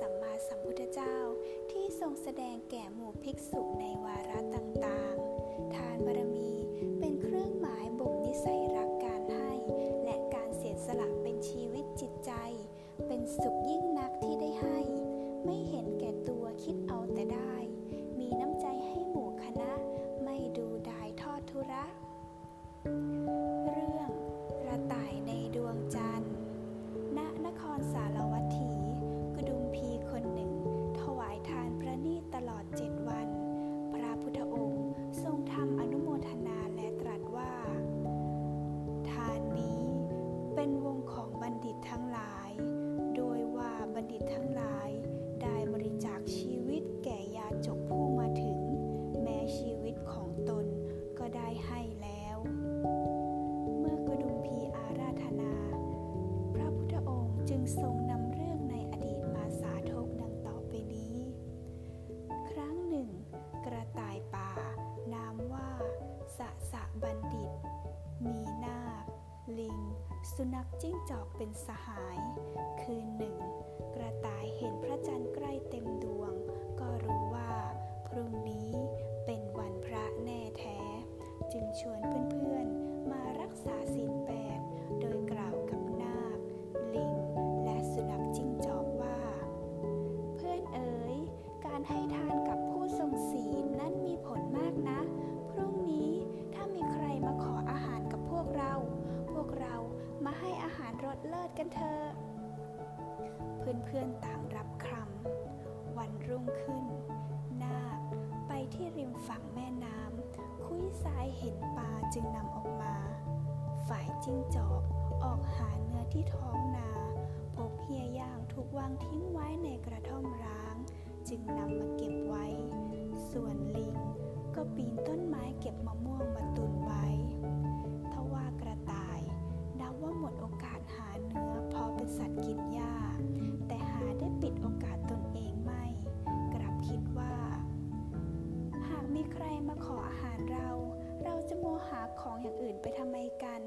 สัมมาสัมพุทธเจ้าที่ทรงแสดงแก่หมู่ภิกษุในวาระต่างๆ ทานบารมีเป็นเครื่องหมายบ่มนิสัยร พุทธองค์ทรงทำอนุโมทนาและตรัสว่า ทานนี้เป็นวงของบัณฑิตทั้งหลาย โดยว่าบัณฑิตทั้งหลาย บัณฑิต มีนาค ลิง สุนัขจิ้งจอกเป็นสหาย คืนหนึ่ง กระต่ายเห็นพระจันทร์ใกล้เต็มดวง ก็รู้ว่า พรุ่งนี้เป็นวันพระแน่แท้ จึงชวนเพื่อนๆมา มาให้อาหารรสเลิศกันเถอะเพื่อนๆต่างรับคำวันรุ่งขึ้น นาคไปที่ริมฝั่งแม่น้ำคุยสายเห็นปลาจึงนำออกมา ฝ่ายจิ้งจอกออกหาเนื้อที่ท้องนา พบเฮียย่างถูกวางทิ้งไว้ในกระท่อมร้าง จึงนำมาเก็บไว้ ส่วนลิงก็ปีนต้นไม้เก็บมะม่วงมาตุน อกาสหาเนื้อเพราะเป็นสัตว์กินหญ้า แต่หาได้ปิดโอกาสตนเองไม่ กลับคิดว่า หากมีใครมาขออาหารเรา เราจะโมหาของอย่างอื่นไปทำไมกัน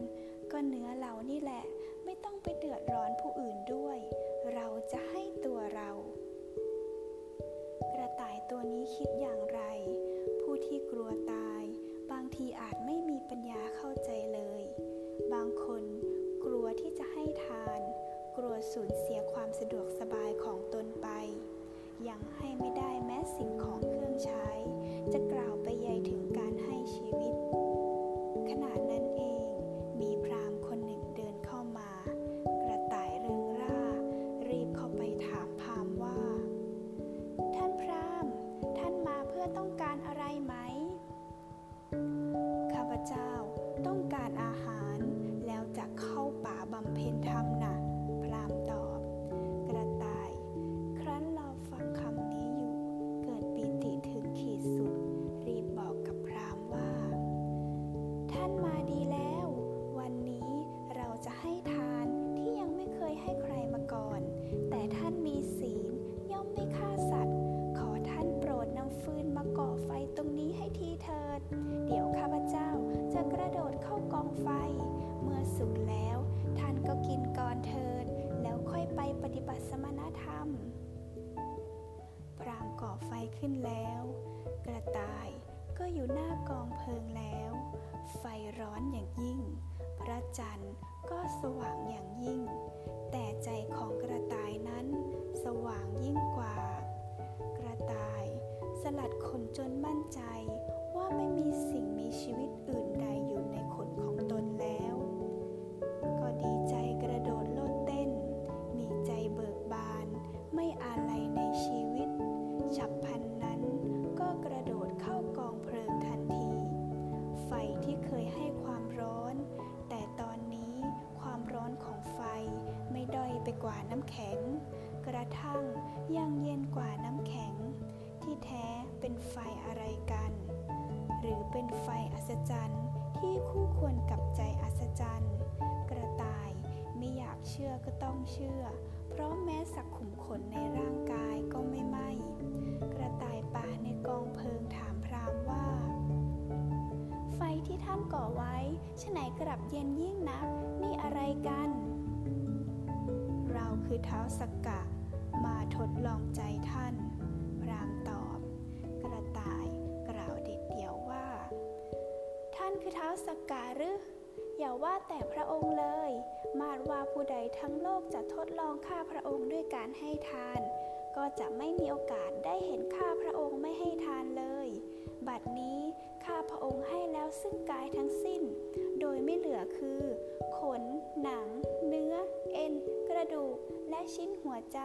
ก็เนื้อเรานี่แหละ ไม่ต้องไปเดือดร้อนผู้อื่นด้วย เราจะให้ตัวเรา กระต่ายตัวนี้คิดอย่างไร ผู้ที่กลัวตาย บางทีอาจไม่มีปัญญาเข้าใจเลย บางคน ที่จะให้ทาน กลัวสูญเสียความสะดวกสบายของตนไป ยังให้ไม่ได้แม้สิ่งของเครื่องใช้ จะกล่าวไปใยถึงการให้ชีวิต ขณะนั้นเองมีพรามคนหนึ่งเดินเข้ามา กระต่ายเริงร่า รีบเข้าไปถามพรามว่า ท่านพรามท่านมาเพื่อต้องการ ท่านมาดีแล้ว ยิ่ง พระจันทร์ก็สว่างอย่างยิ่ง แต่ใจของกระต่ายนั้นสว่างยิ่งกว่า กระต่ายสลัดขนจนมั่นใจว่าไม่มีสิ่งมีชีวิตอื่นใด กว่าน้ำแข็ง กระทั่งยังเย็นกว่าน้ำแข็ง ที่แท้เป็นไฟอะไรกัน หรือเป็นไฟอัศจรรย์ที่คู่ควรกับใจอัศจรรย์ กระต่ายไม่อยากเชื่อก็ต้องเชื่อ เพราะแม้สักขุมขนในร่างกายก็ไม่ไหมกระต่ายป่าในกองเพลิงถามพราหมณ์ว่า ไฟที่ท่านก่อไว้ฉไหนกลับเย็นยิ่งนัก นี่อะไรกัน คือเท้าสกกะ มาทดลองใจท่าน พรามตอบ กระต่ายกล่าวเด็ดเดี่ยวว่า ท่านคือเท้าสกกาหรืออย่าว่าแต่พระองค์เลย มาดว่าผู้ใดทั้งโลกจะทดลองฆ่าพระองค์ด้วยการให้ทาน ก็จะไม่มีโอกาส ระดูกและชิ้นหัวใจ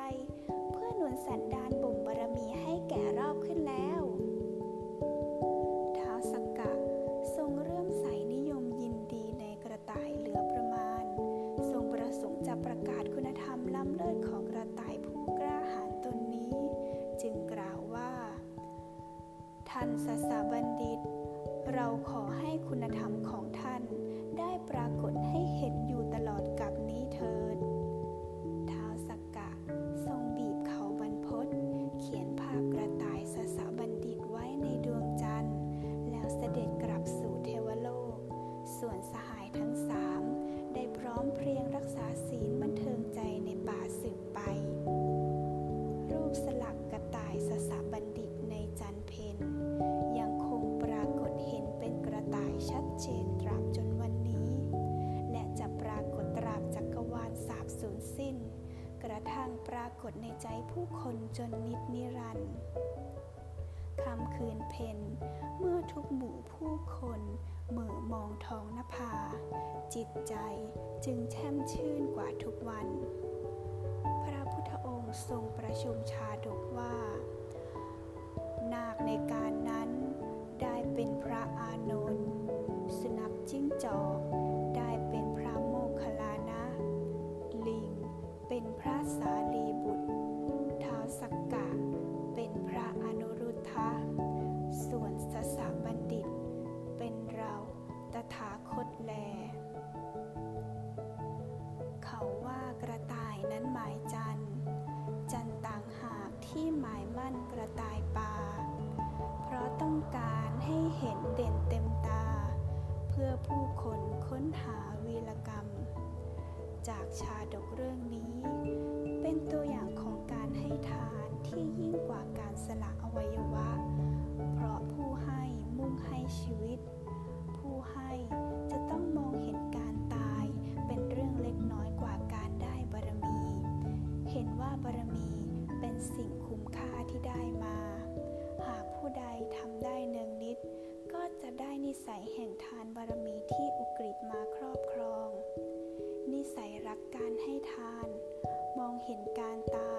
เพื่อหนุนสันดานบ่มบารมีให้แก่รอบขึ้นแล้วท้าวสกกะทรงเริ่มใส่นิยมยินดีในกระต่ายเหลือประมาณ ทรงประสงค์จะประกาศคุณธรรมล้ำเลิศของกระต่ายผู้กล้าหาญตนนี้ จึงกล่าวว่า ท่านสสบัณฑิต เราขอให้คุณธรรมของท่านได้ปรากฏให้เห็นอยู่ตลอดกับนี้ ระทั่งปรากฏในใจผู้คนจนนิดนิรันดร์คำคืนเพนเมื่อทุกหมู่ผู้คนเหม่อมองท้องนภา จิตใจจึงแช่มชื่นกว่าทุกวัน พระพุทธองค์ทรงประชุมชาดกว่า นาคในการนั้นได้เป็นพระอานนท์สุนัขจิ้งจอก ต่ายป่า เพราะต้องการให้เห็นเด่นเต็มตา เพื่อผู้คนค้นหาวีรกรรม จากชาดกเรื่องนี้ เป็นตัวอย่างของ ได้มา หากผู้ใดทำได้เนืองนิด ก็จะได้นิสัยแห่งทานบารมีที่อุกฤษมาครอบครอง นิสัยรักการให้ทาน มองเห็นการตา